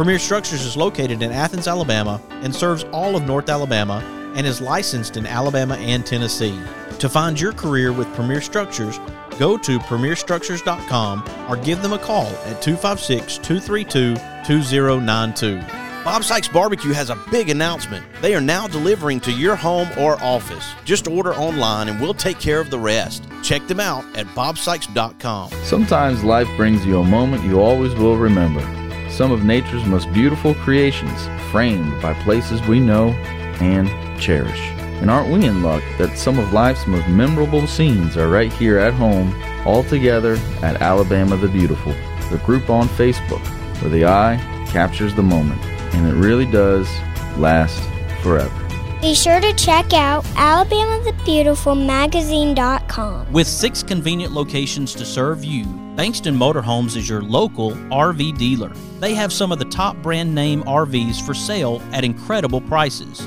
Premier Structures is located in Athens, Alabama, and serves all of North Alabama and is licensed in Alabama and Tennessee. To find your career with Premier Structures, go to premierstructures.com or give them a call at 256 232 2092. Bob Sykes Barbecue has a big announcement. They are now delivering to your home or office. Just order online and we'll take care of the rest. Check them out at bobsykes.com. Sometimes life brings you a moment you always will remember. Some of nature's most beautiful creations, framed by places we know and cherish. And aren't we in luck that some of life's most memorable scenes are right here at home, all together at Alabama the Beautiful, the group on Facebook, where the eye captures the moment, and it really does last forever. Be sure to check out alabamathebeautifulmagazine.com. With six convenient locations to serve you, Bankston Motorhomes is your local RV dealer. They have some of the top brand name RVs for sale at incredible prices.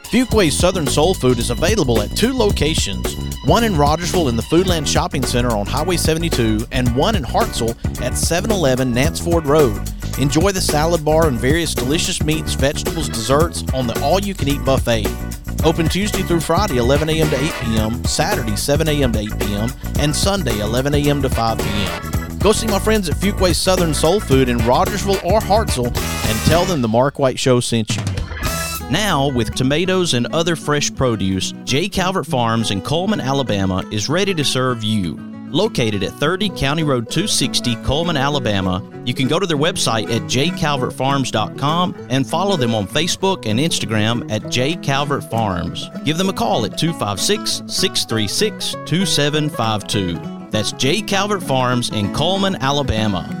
Fuquay's Southern Soul Food is available at two locations one in Rogersville in the Foodland Shopping Center on Highway 72, and one in Hartselle at 711 Nanceford Road. Enjoy the salad bar and various delicious meats, vegetables, desserts on the all you can eat buffet. Open Tuesday through Friday, 11 a.m. to 8 p.m., Saturday, 7 a.m. to 8 p.m., and Sunday, 11 a.m. to 5 p.m. Go see my friends at Fuquay's Southern Soul Food in Rogersville or Hartselle and tell them the Mark White Show sent you. Now, with tomatoes and other fresh produce, J. Calvert Farms in Coleman, Alabama is ready to serve you. Located at 30 County Road 260, Coleman, Alabama, you can go to their website at jcalvertfarms.com and follow them on Facebook and Instagram at jcalvertfarms. Give them a call at 256 636 2752. That's J. Calvert Farms in Coleman, Alabama.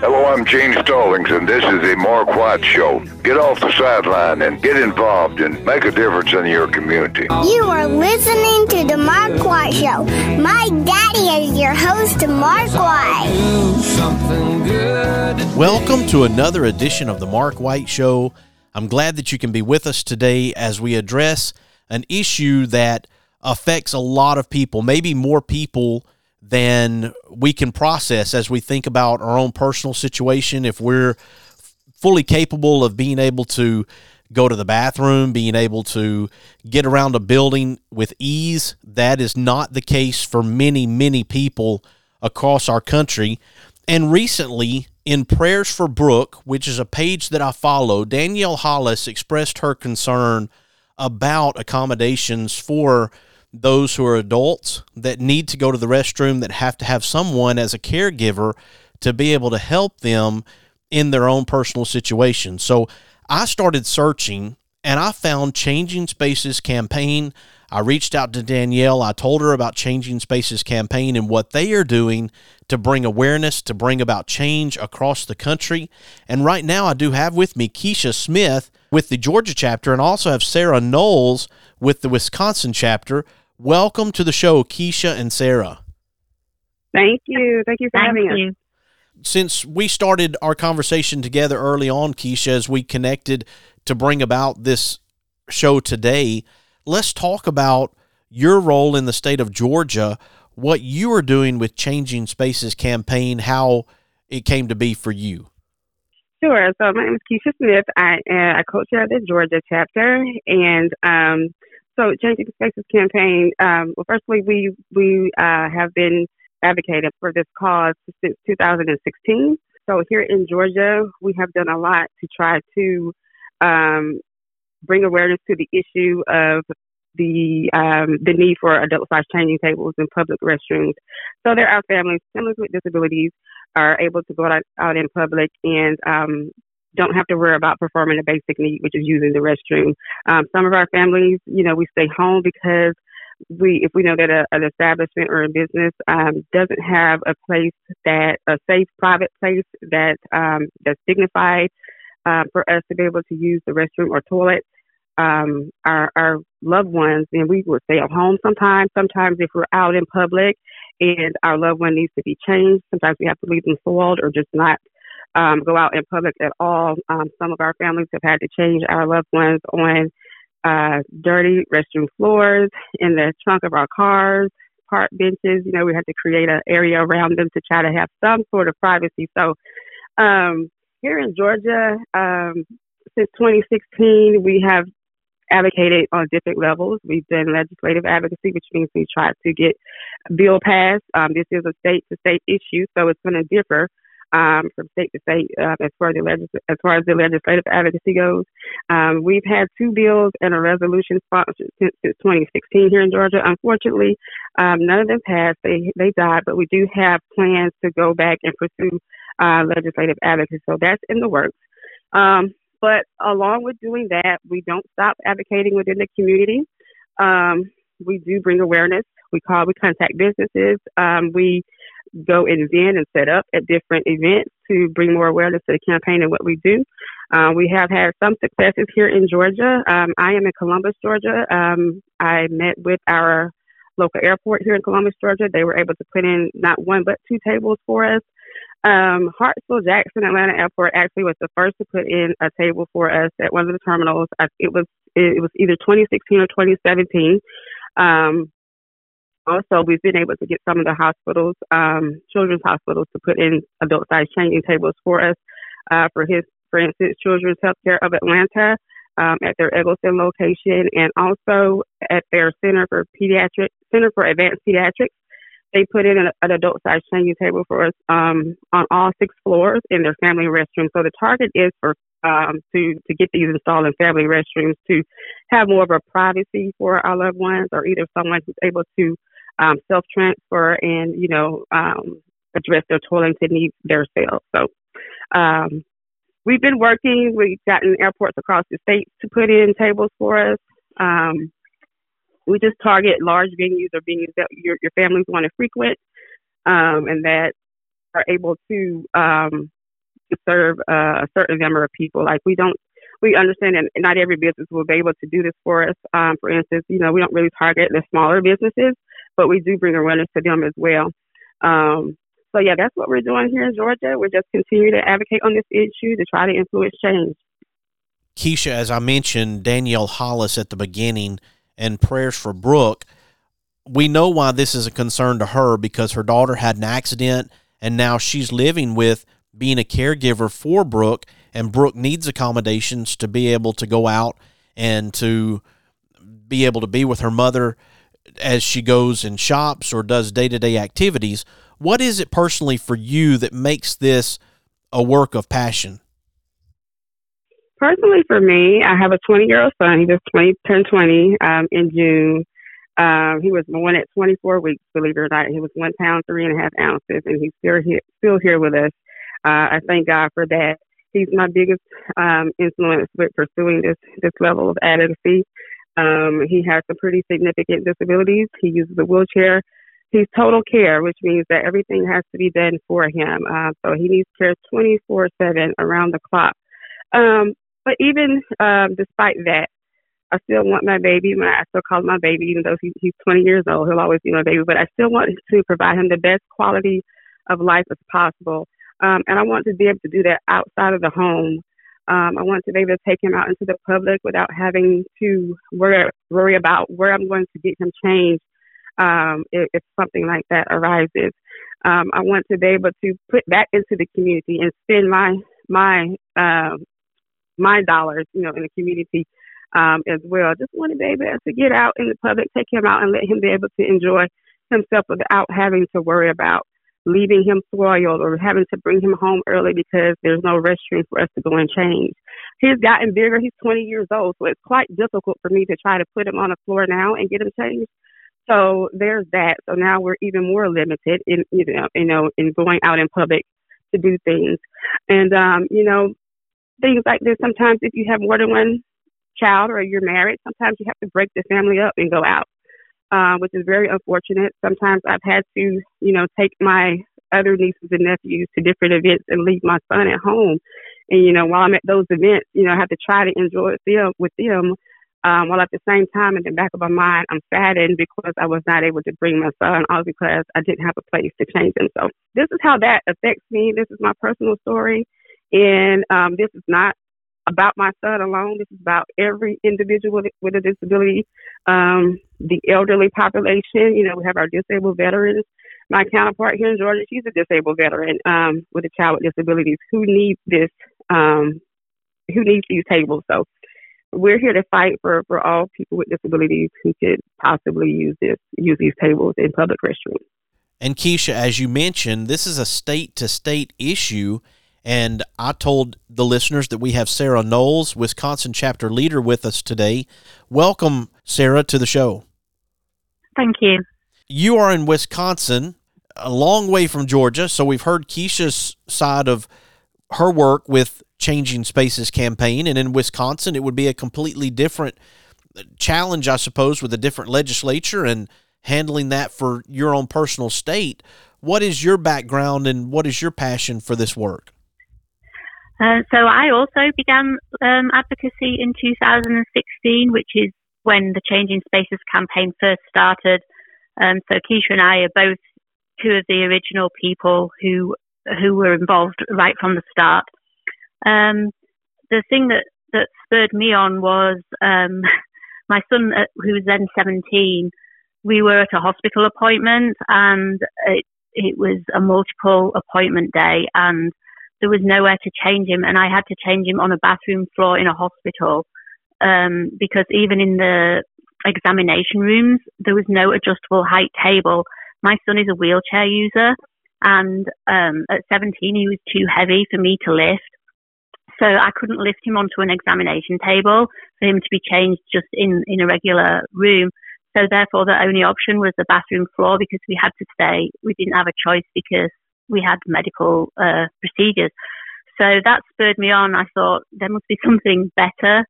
Hello, I'm Gene Stallings, and this is the Mark White Show. Get off the sideline and get involved and make a difference in your community. You are listening to The Mark White Show. My daddy is your host, Mark White. Welcome to another edition of The Mark White Show. I'm glad that you can be with us today as we address an issue that affects a lot of people, maybe more people than we can process as we think about our own personal situation. If we're fully capable of being able to go to the bathroom, being able to get around a building with ease, that is not the case for many, many people across our country. And recently, in Prayers for Brooke, which is a page that I follow, Danielle Hollis expressed her concern about accommodations for those who are adults that need to go to the restroom that have to have someone as a caregiver to be able to help them in their own personal situation. So I started searching and I found Changing Spaces campaign. I reached out to Danielle. I told her about Changing Spaces campaign and what they are doing to bring awareness, to bring about change across the country. And right now, I do have with me Kisha Smith with the Georgia chapter and also have Sarah Knowles with the Wisconsin chapter. Welcome to the show, Kisha and Sarah. Thank you. Thank you for Thank having you. us. Since we started our conversation together early on, Kisha, as we connected to bring about this show today, let's talk about your role in the state of Georgia, what you are doing with Changing Spaces campaign, how it came to be for you. Sure. So my name is Kisha Smith. I uh, I coach here at the Georgia chapter, and um, so Changing Spaces campaign. Um, well, firstly, we we uh, have been advocating for this cause since 2016. So here in Georgia, we have done a lot to try to um, bring awareness to the issue of the um, the need for adult size changing tables in public restrooms. So there are families, families with disabilities are able to go out, out in public and um, don't have to worry about performing a basic need, which is using the restroom. Um, some of our families, you know, we stay home because we, if we know that a, an establishment or a business um, doesn't have a place that a safe private place that um, that's dignified uh, for us to be able to use the restroom or toilet. Um, our, our loved ones, and we will stay at home sometimes. Sometimes, if we're out in public and our loved one needs to be changed, sometimes we have to leave them soiled or just not um, go out in public at all. Um, some of our families have had to change our loved ones on uh, dirty restroom floors, in the trunk of our cars, park benches. You know, we had to create an area around them to try to have some sort of privacy. So, um, here in Georgia, um, since 2016, we have advocated on different levels. We've done legislative advocacy, which means we try to get bill passed. Um, this is a state to state issue, so it's going to differ um, from state to state uh, as far as the legis- as far as the legislative advocacy goes. Um, we've had two bills and a resolution sponsored since, since 2016 here in Georgia. Unfortunately, um, none of them passed. They they died, but we do have plans to go back and pursue uh, legislative advocacy. So that's in the works. Um, but along with doing that, we don't stop advocating within the community. Um, we do bring awareness. We call, we contact businesses. Um, we go invent and set up at different events to bring more awareness to the campaign and what we do. Uh, we have had some successes here in Georgia. Um, I am in Columbus, Georgia. Um, I met with our local airport here in Columbus, Georgia. They were able to put in not one but two tables for us. Um, Hartsfield Jackson Atlanta Airport actually was the first to put in a table for us at one of the terminals. I, it was it was either 2016 or 2017. Um, also, we've been able to get some of the hospitals, um, children's hospitals, to put in adult size changing tables for us. Uh, for his, for instance, Children's Healthcare of Atlanta um, at their Egleston location, and also at their Center for Pediatric Center for Advanced Pediatrics. They put in an, an adult size changing table for us um, on all six floors in their family restroom. So the target is for um, to to get these installed in family restrooms to have more of a privacy for our loved ones, or either someone who's able to um, self transfer and you know um, address their toilet needs themselves. So um, we've been working. We've gotten airports across the state to put in tables for us. Um, we just target large venues or venues that your, your families want to frequent um, and that are able to um, serve uh, a certain number of people. Like we don't, we understand that not every business will be able to do this for us. Um, for instance, you know, we don't really target the smaller businesses, but we do bring awareness to them as well. Um, so yeah, that's what we're doing here in Georgia. We're just continuing to advocate on this issue to try to influence change. Kisha, as I mentioned, Danielle Hollis at the beginning and prayers for Brooke. We know why this is a concern to her because her daughter had an accident and now she's living with being a caregiver for Brooke, and Brooke needs accommodations to be able to go out and to be able to be with her mother as she goes and shops or does day to day activities. What is it personally for you that makes this a work of passion? Personally, for me, I have a 20 year old son. He just 20, turned 20 um, in June. Um, he was born at 24 weeks, believe it or not. He was one pound, three and a half ounces, and he's still here, still here with us. Uh, I thank God for that. He's my biggest um, influence with pursuing this this level of advocacy. Um, he has some pretty significant disabilities. He uses a wheelchair. He's total care, which means that everything has to be done for him. Uh, so he needs care 24 7 around the clock. Um, but even um, despite that, I still want my baby. My, I still call him my baby, even though he, he's 20 years old. He'll always be my baby. But I still want to provide him the best quality of life as possible. Um, and I want to be able to do that outside of the home. Um, I want to be able to take him out into the public without having to worry, worry about where I'm going to get him changed um, if, if, something like that arises. Um, I want to be able to put that into the community and spend my my uh, my dollars, you know, in the community um, as well. Just want to be able to get out in the public, take him out, and let him be able to enjoy himself without having to worry about leaving him soiled or having to bring him home early because there's no restroom for us to go and change. He's gotten bigger. He's 20 years old, so it's quite difficult for me to try to put him on the floor now and get him changed. So there's that. So now we're even more limited in you know you know in going out in public to do things, and um, you know things like this. Sometimes if you have more than one child or you're married, sometimes you have to break the family up and go out, uh, which is very unfortunate. Sometimes I've had to, you know, take my other nieces and nephews to different events and leave my son at home. And, you know, while I'm at those events, you know, I have to try to enjoy them with them. Um, while at the same time, in the back of my mind, I'm saddened because I was not able to bring my son, all because I didn't have a place to change him. So this is how that affects me. This is my personal story. And um, this is not about my son alone. This is about every individual with a disability, um, the elderly population. You know, we have our disabled veterans. My counterpart here in Georgia, she's a disabled veteran um, with a child with disabilities who needs this, um, who needs these tables. So we're here to fight for, for all people with disabilities who could possibly use this, use these tables in public restrooms. And Kisha, as you mentioned, this is a state to state issue and I told the listeners that we have Sarah Knowles, Wisconsin chapter leader, with us today. Welcome, Sarah, to the show. Thank you. You are in Wisconsin, a long way from Georgia. So we've heard Kisha's side of her work with Changing Spaces campaign. And in Wisconsin, it would be a completely different challenge, I suppose, with a different legislature and handling that for your own personal state. What is your background and what is your passion for this work? Uh, so I also began um, advocacy in 2016, which is when the Changing Spaces campaign first started. Um, so Kisha and I are both two of the original people who who were involved right from the start. Um, the thing that, that spurred me on was um, my son, uh, who was then 17. We were at a hospital appointment, and it, it was a multiple appointment day, and there was nowhere to change him, and I had to change him on a bathroom floor in a hospital um, because even in the examination rooms there was no adjustable height table. My son is a wheelchair user, and um, at 17 he was too heavy for me to lift, so I couldn't lift him onto an examination table for him to be changed just in in a regular room. So therefore, the only option was the bathroom floor because we had to stay. We didn't have a choice because we had medical uh, procedures. So that spurred me on. I thought there must be something better.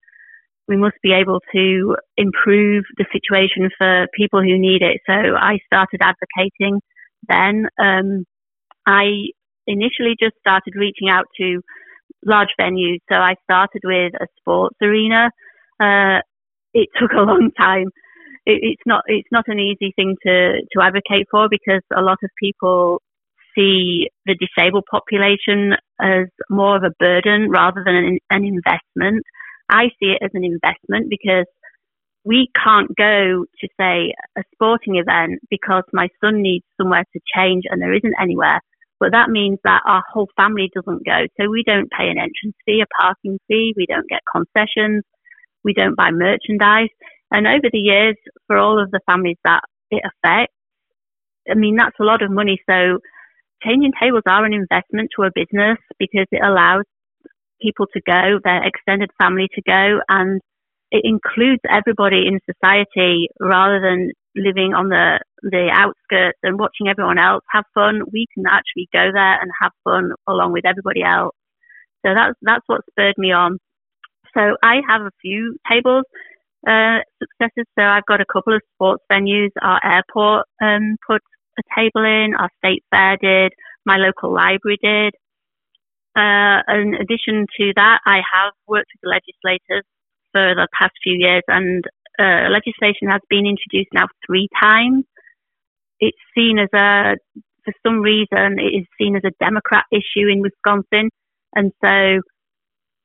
We must be able to improve the situation for people who need it. So I started advocating then. Um, I initially just started reaching out to large venues. So I started with a sports arena. Uh, it took a long time. It, it's not it's not an easy thing to to advocate for because a lot of people see the disabled population as more of a burden rather than an, an investment. I see it as an investment because we can't go to say a sporting event because my son needs somewhere to change and there isn't anywhere. But that means that our whole family doesn't go. So we don't pay an entrance fee, a parking fee, we don't get concessions, we don't buy merchandise. And over the years, for all of the families that it affects, I mean, that's a lot of money. So changing tables are an investment to a business because it allows people to go, their extended family to go, and it includes everybody in society rather than living on the the outskirts and watching everyone else have fun. We can actually go there and have fun along with everybody else. So that's that's what spurred me on. So I have a few tables uh, successes. So I've got a couple of sports venues. Our airport um, put a table in. Our state fair did. My local library did. Uh, in addition to that, I have worked with legislators for the past few years, and uh, legislation has been introduced now three times. It's seen as a, for some reason, it is seen as a Democrat issue in Wisconsin, and so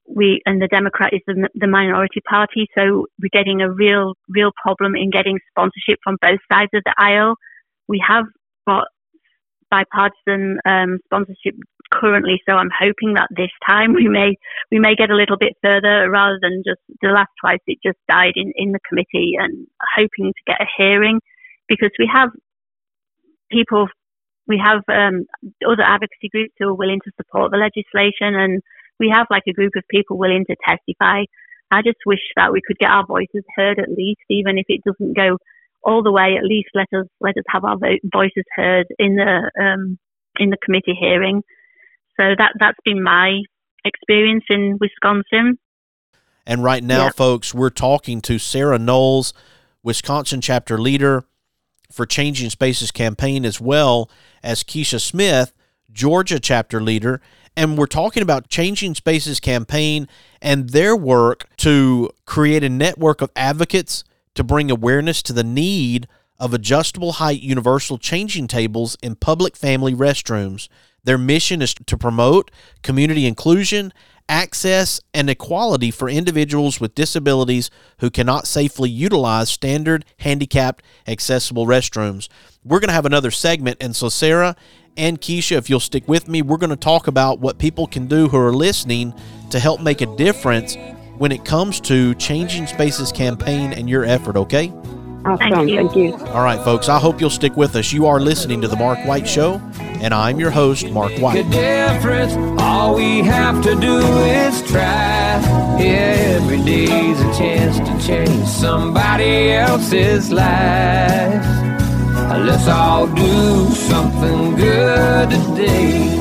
we and the Democrat is the, the minority party, so we're getting a real, real problem in getting sponsorship from both sides of the aisle. We have got bipartisan um, sponsorship currently, so I'm hoping that this time we may we may get a little bit further rather than just the last twice it just died in, in the committee and hoping to get a hearing because we have people we have um, other advocacy groups who are willing to support the legislation and we have like a group of people willing to testify. I just wish that we could get our voices heard at least, even if it doesn't go all the way. At least let us let us have our voices heard in the um, in the committee hearing. So that that's been my experience in Wisconsin. And right now, yeah. folks, we're talking to Sarah Knowles, Wisconsin chapter leader for Changing Spaces campaign, as well as Kisha Smith, Georgia chapter leader. And we're talking about Changing Spaces campaign and their work to create a network of advocates to bring awareness to the need of adjustable height universal changing tables in public family restrooms. Their mission is to promote community inclusion, access, and equality for individuals with disabilities who cannot safely utilize standard handicapped accessible restrooms. We're going to have another segment, and so Sarah and Kisha, if you'll stick with me, we're going to talk about what people can do who are listening to help make a difference when it comes to Changing Spaces campaign and your effort, okay? Awesome. Thank you. Thank you. All right, folks. I hope you'll stick with us. You are listening to the Mark White Show, and I'm your host, Mark White. difference. All we have to do is try. Every day's a chance to change somebody else's life. Let's all do something good today.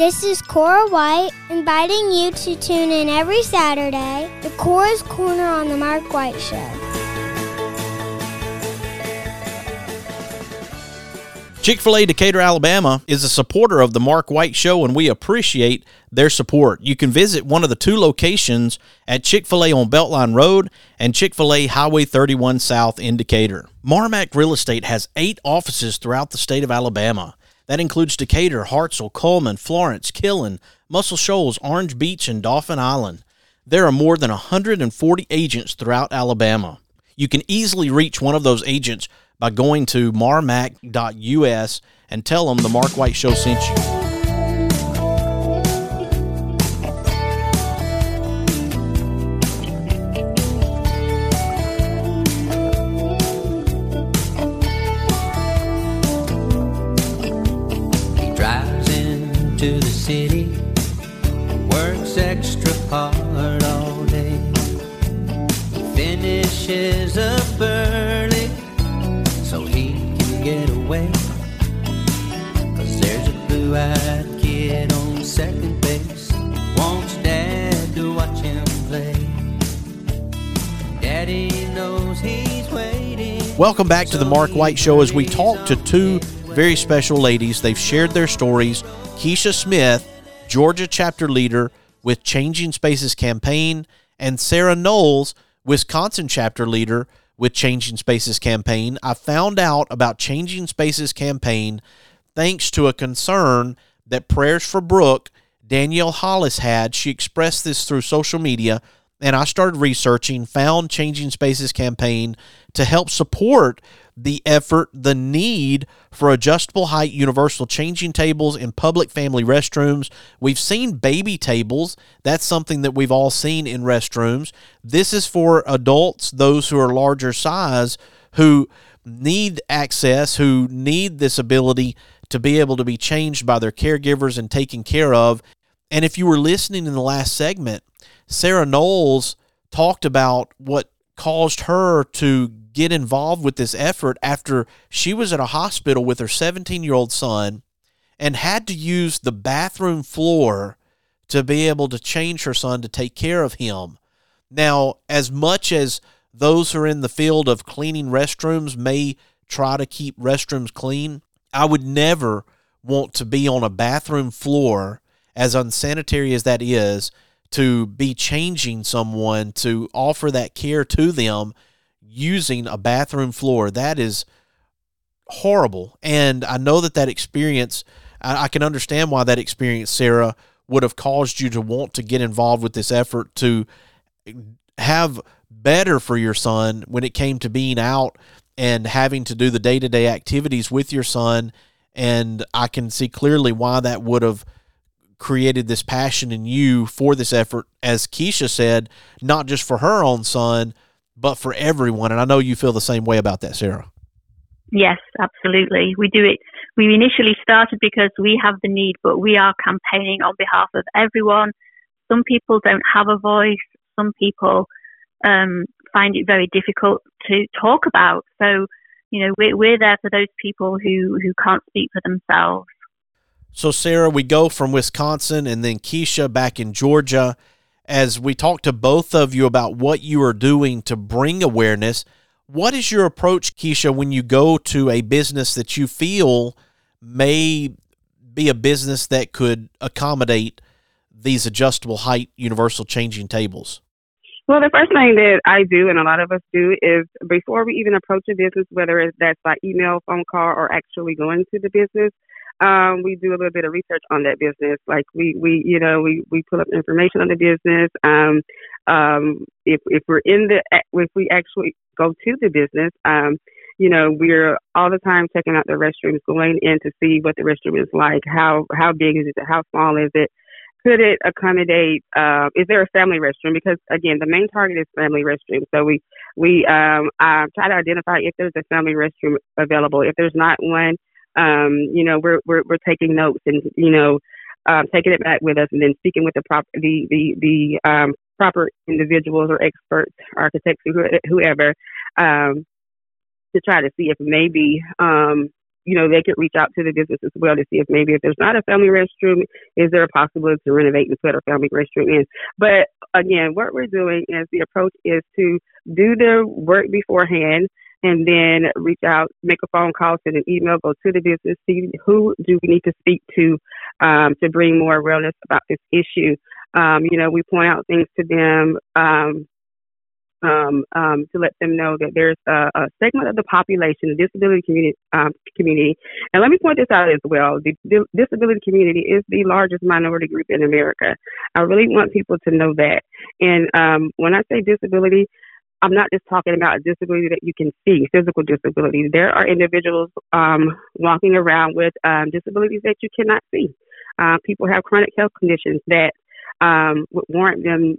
This is Cora White inviting you to tune in every Saturday to Cora's Corner on the Mark White Show. Chick fil A Decatur, Alabama is a supporter of the Mark White Show, and we appreciate their support. You can visit one of the two locations at Chick fil A on Beltline Road and Chick fil A Highway 31 South in Decatur. Marmac Real Estate has eight offices throughout the state of Alabama. That includes Decatur, Hartselle, Coleman, Florence, Killen, Muscle Shoals, Orange Beach, and Dauphin Island. There are more than 140 agents throughout Alabama. You can easily reach one of those agents by going to marmac.us and tell them the Mark White Show sent you. Works extra hard all day, finishes up early so he can get away. Cause there's a blue eyed kid on second base, wants dad to watch him play. Daddy knows he's waiting. Welcome back to the Mark White Show as we talk to two very special ladies. They've shared their stories. Kisha Smith, Georgia chapter leader with Changing Spaces campaign, and Sarah Knowles, Wisconsin chapter leader with Changing Spaces campaign. I found out about Changing Spaces campaign thanks to a concern that Prayers for Brooke, Danielle Hollis had. She expressed this through social media, and I started researching, found Changing Spaces campaign to help support the effort, the need for adjustable height universal changing tables in public family restrooms. We've seen baby tables. That's something that we've all seen in restrooms. This is for adults, those who are larger size, who need access, who need this ability to be able to be changed by their caregivers and taken care of. And if you were listening in the last segment, Sarah Knowles talked about what caused her to get involved with this effort after she was at a hospital with her 17 year old son and had to use the bathroom floor to be able to change her son to take care of him. Now, as much as those who are in the field of cleaning restrooms may try to keep restrooms clean, I would never want to be on a bathroom floor, as unsanitary as that is, to be changing someone to offer that care to them using a bathroom floor. That is horrible. And I know that that experience, I, I can understand why that experience, Sarah, would have caused you to want to get involved with this effort to have better for your son when it came to being out and having to do the day to day activities with your son. And I can see clearly why that would have created this passion in you for this effort, as Kisha said, not just for her own son, but for everyone. And I know you feel the same way about that, Sarah. Yes, absolutely. We do it. We initially started because we have the need, but we are campaigning on behalf of everyone. Some people don't have a voice. Some people um, find it very difficult to talk about. So, you know, we're, we're there for those people who, who can't speak for themselves. So, Sarah, we go from Wisconsin and then Kisha back in Georgia. As we talk to both of you about what you are doing to bring awareness, what is your approach, Kisha, when you go to a business that you feel may be a business that could accommodate these adjustable height universal changing tables? Well, the first thing that I do, and a lot of us do, is before we even approach a business, whether it's that's by email, phone call, or actually going to the business, um, we do a little bit of research on that business. Like we, we, you know, we, we pull up information on the business. Um, um, if, if we're in the, if we actually go to the business, um, you know, we're all the time checking out the restrooms, going in to see what the restroom is like. How, how big is it? How small is it? Could it accommodate? Uh, is there a family restroom? Because again, the main target is family restroom. So we we um, uh, try to identify if there's a family restroom available. If there's not one, um, you know, we're, we're, we're taking notes and, you know, um, taking it back with us and then speaking with the proper, the, the, the, um, proper individuals or experts, architects, whoever, um, to try to see if maybe, um, you know, they could reach out to the business as well to see if maybe if there's not a family restroom, is there a possibility to renovate and put a family restroom in? But again, what we're doing is the approach is to do the work beforehand and then reach out, make a phone call, send an email, go to the business, see who do we need to speak to um, to bring more awareness about this issue. Um, you know, we point out things to them um, um, um, to let them know that there's a, a, segment of the population, the disability community, um, community. And let me point this out as well. The, the, disability community is the largest minority group in America. I really want people to know that. And when I say disability, I'm not just talking about a disability that you can see, physical disability. There are individuals um, walking around with um, disabilities that you cannot see. Uh, people have chronic health conditions that um, would warrant them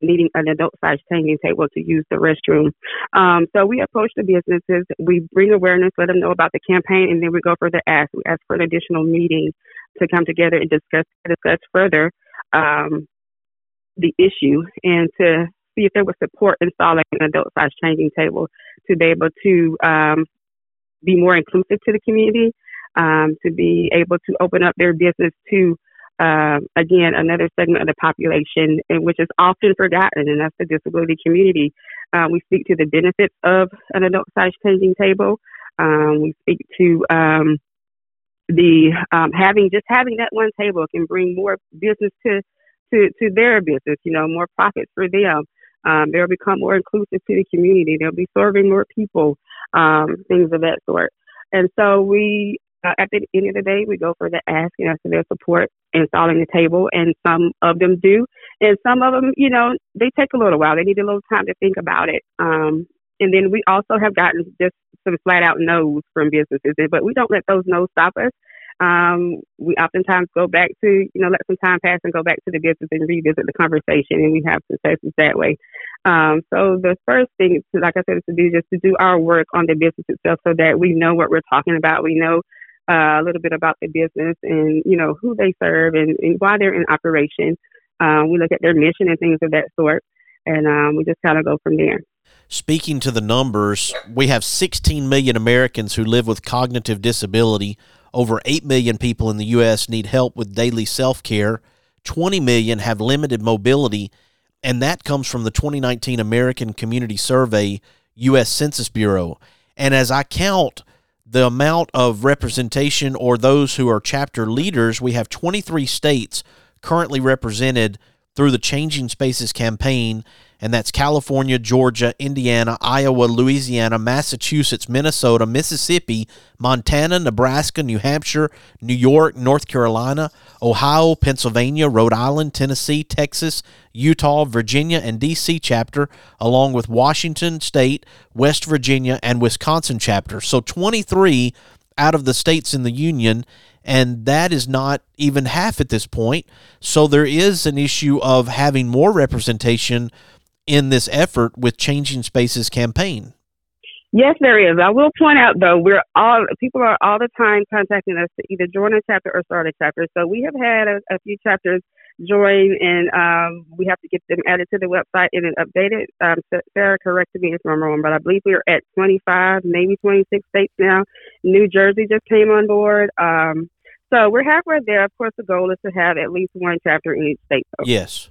needing an adult-sized changing table to use the restroom. Um, so we approach the businesses, we bring awareness, let them know about the campaign, and then we go for the ask. We ask for an additional meeting to come together and discuss discuss further um, the issue and to see if there was support installing an adult size changing table to be able to um, be more inclusive to the community, um, to be able to open up their business to uh, again another segment of the population, and which is often forgotten, and that's the disability community. Uh, we speak to the benefits of an adult size changing table. Um, we speak to um, the um, having just having that one table can bring more business to to to their business. You know, more profits for them. Um, they'll become more inclusive to the community. They'll be serving more people, um, things of that sort. And so we, uh, at the end of the day, we go for the ask and ask for their support installing the table, and some of them do, and some of them, you know, they take a little while. They need a little time to think about it. Um, and then we also have gotten just some flat out no's from businesses, but we don't let those no's stop us. Um, we oftentimes go back to, you know, let some time pass and go back to the business and revisit the conversation, and we have successes that way. Um, so the first thing, to, like I said, is to do just to do our work on the business itself, so that we know what we're talking about. We know uh, a little bit about the business and you know who they serve and, and why they're in operation. Um, we look at their mission and things of that sort, and um, we just kind of go from there. Speaking to the numbers, we have 16 million Americans who live with cognitive disability over 8 million people in the U.S. need help with daily self care. 20 million have limited mobility, and that comes from the 2019 American Community Survey, U.S. Census Bureau. And as I count the amount of representation or those who are chapter leaders, we have 23 states currently represented through the Changing Spaces campaign and that's California, Georgia, Indiana, Iowa, Louisiana, Massachusetts, Minnesota, Mississippi, Montana, Nebraska, New Hampshire, New York, North Carolina, Ohio, Pennsylvania, Rhode Island, Tennessee, Texas, Utah, Virginia, and D.C. chapter, along with Washington State, West Virginia, and Wisconsin chapter. So 23 out of the states in the union and that is not even half at this point. So there is an issue of having more representation in this effort with Changing Spaces campaign. Yes, there is. I will point out though, we're all people are all the time contacting us to either join a chapter or start a chapter. So we have had a, a few chapters join, and um, we have to get them added to the website and then updated. Um, Sarah corrected me if I'm wrong, but I believe we're at 25, maybe 26 states now. New Jersey just came on board. Um, so we're halfway there. Of course, the goal is to have at least one chapter in each state. Yes.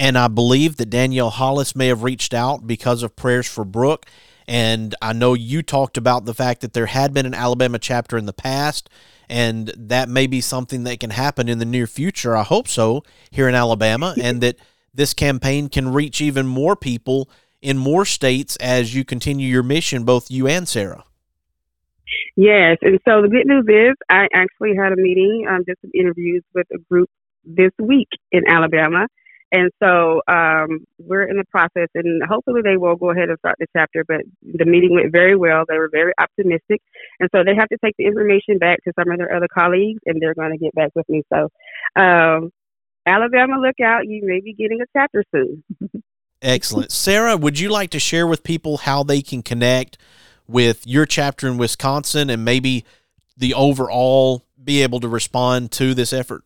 And I believe that Danielle Hollis may have reached out because of prayers for Brooke. And I know you talked about the fact that there had been an Alabama chapter in the past, and that may be something that can happen in the near future. I hope so here in Alabama, and that this campaign can reach even more people in more states as you continue your mission, both you and Sarah. Yes, and so the good news is I actually had a meeting, um, just some interviews with a group this week in Alabama and so um, we're in the process, and hopefully they will go ahead and start the chapter. But the meeting went very well. They were very optimistic, and so they have to take the information back to some of their other colleagues, and they're going to get back with me. So, um, Alabama, look out! You may be getting a chapter soon. Excellent, Sarah. Would you like to share with people how they can connect with your chapter in Wisconsin, and maybe the overall be able to respond to this effort?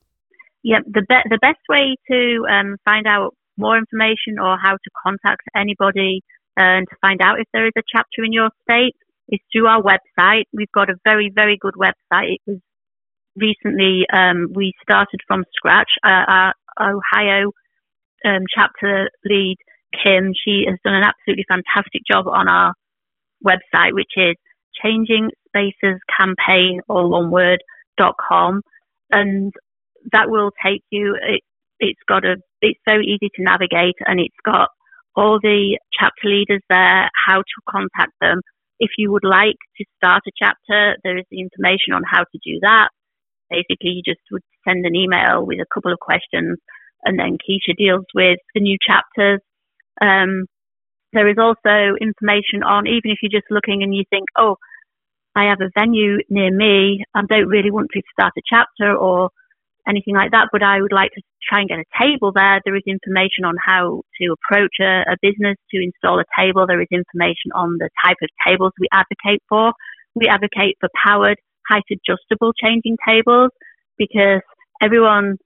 Yeah, the be- the best way to um, find out more information or how to contact anybody uh, and to find out if there is a chapter in your state is through our website. We've got a very, very good website. It was recently, um, we started from scratch. Uh, our Ohio um, chapter lead, Kim, she has done an absolutely fantastic job on our website, which is changing spaces campaign, all one word, dot com. And that will take you, it, it's got a, it's very easy to navigate and it's got all the chapter leaders there, how to contact them. If you would like to start a chapter, there is the information on how to do that. Basically, you just would send an email with a couple of questions and then Kisha deals with the new chapters. Um, there is also information on, even if you're just looking and you think, oh, I have a venue near me, I don't really want to start a chapter or anything like that, but I would like to try and get a table there. There is information on how to approach a, a business to install a table. There is information on the type of tables we advocate for. We advocate for powered, height adjustable changing tables because everyone,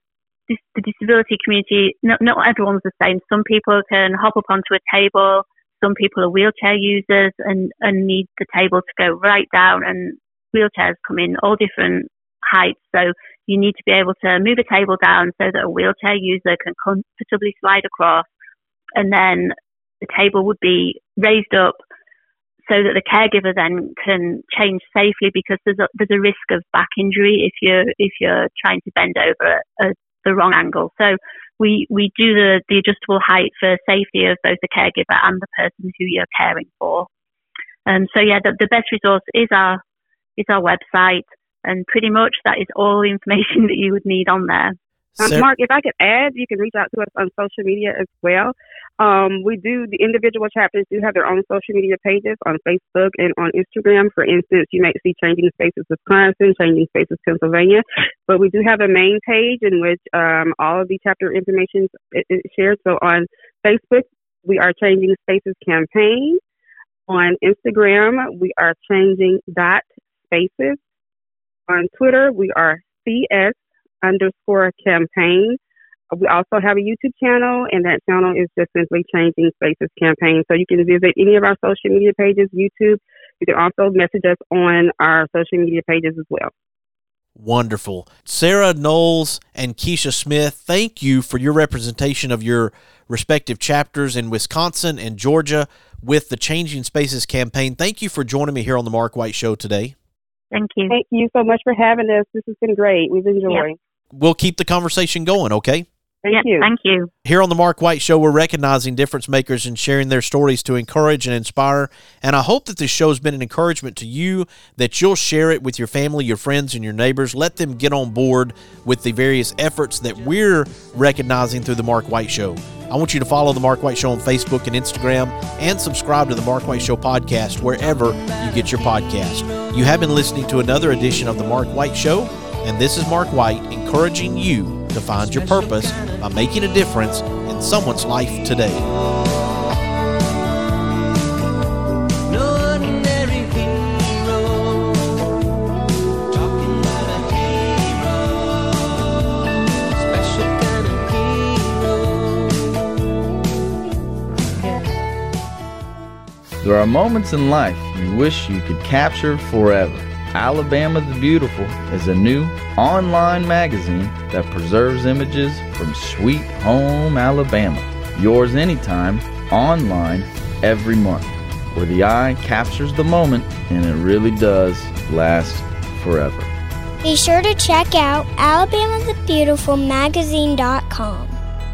the disability community, not, not everyone's the same. Some people can hop up onto a table. Some people are wheelchair users and, and need the table to go right down and wheelchairs come in all different heights. So you need to be able to move a table down so that a wheelchair user can comfortably slide across and then the table would be raised up so that the caregiver then can change safely because there's a, there's a risk of back injury if you're if you're trying to bend over at the wrong angle. So we we do the the adjustable height for safety of both the caregiver and the person who you're caring for. Um, so yeah, the, the best resource is our is our website. And pretty much that is all the information that you would need on there. Um, Mark, if I could add, you can reach out to us on social media as well. Um, we do, the individual chapters do have their own social media pages on Facebook and on Instagram. For instance, you might see Changing Spaces Wisconsin, Changing Spaces Pennsylvania. But we do have a main page in which um, all of the chapter information is shared. So on Facebook, we are Changing Spaces Campaign. On Instagram, we are Changing Dot Spaces. On Twitter, we are CS underscore campaign. We also have a YouTube channel, and that channel is just simply Changing Spaces Campaign. So you can visit any of our social media pages, YouTube. You can also message us on our social media pages as well. Wonderful. Sarah Knowles and Kisha Smith, thank you for your representation of your respective chapters in Wisconsin and Georgia with the Changing Spaces campaign. Thank you for joining me here on the Mark White Show today. Thank you. Thank you so much for having us. This has been great. We've enjoyed. We'll keep the conversation going, okay? Thank you. Thank you. Here on the Mark White Show, we're recognizing difference makers and sharing their stories to encourage and inspire. And I hope that this show has been an encouragement to you, that you'll share it with your family, your friends, and your neighbors. Let them get on board with the various efforts that we're recognizing through the Mark White Show. I want you to follow the Mark White Show on Facebook and Instagram and subscribe to the Mark White Show podcast wherever you get your podcast. You have been listening to another edition of the Mark White Show, and this is Mark White encouraging you to find your purpose by making a difference in someone's life today. There are moments in life you wish you could capture forever. Alabama the Beautiful is a new online magazine that preserves images from sweet home Alabama. Yours anytime, online, every month, where the eye captures the moment and it really does last forever. Be sure to check out alabamathebeautifulmagazine.com.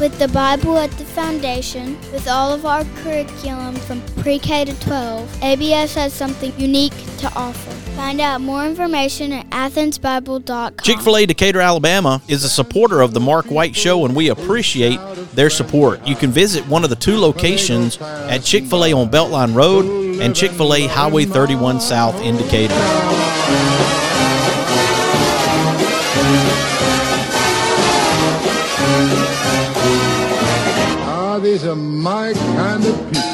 With the Bible at the foundation, with all of our curriculum from pre K to 12, ABS has something unique to offer. Find out more information at athensbible.com. Chick fil A Decatur, Alabama is a supporter of The Mark White Show, and we appreciate their support. You can visit one of the two locations at Chick fil A on Beltline Road and Chick fil A Highway 31 South in Decatur. These are my kind of people.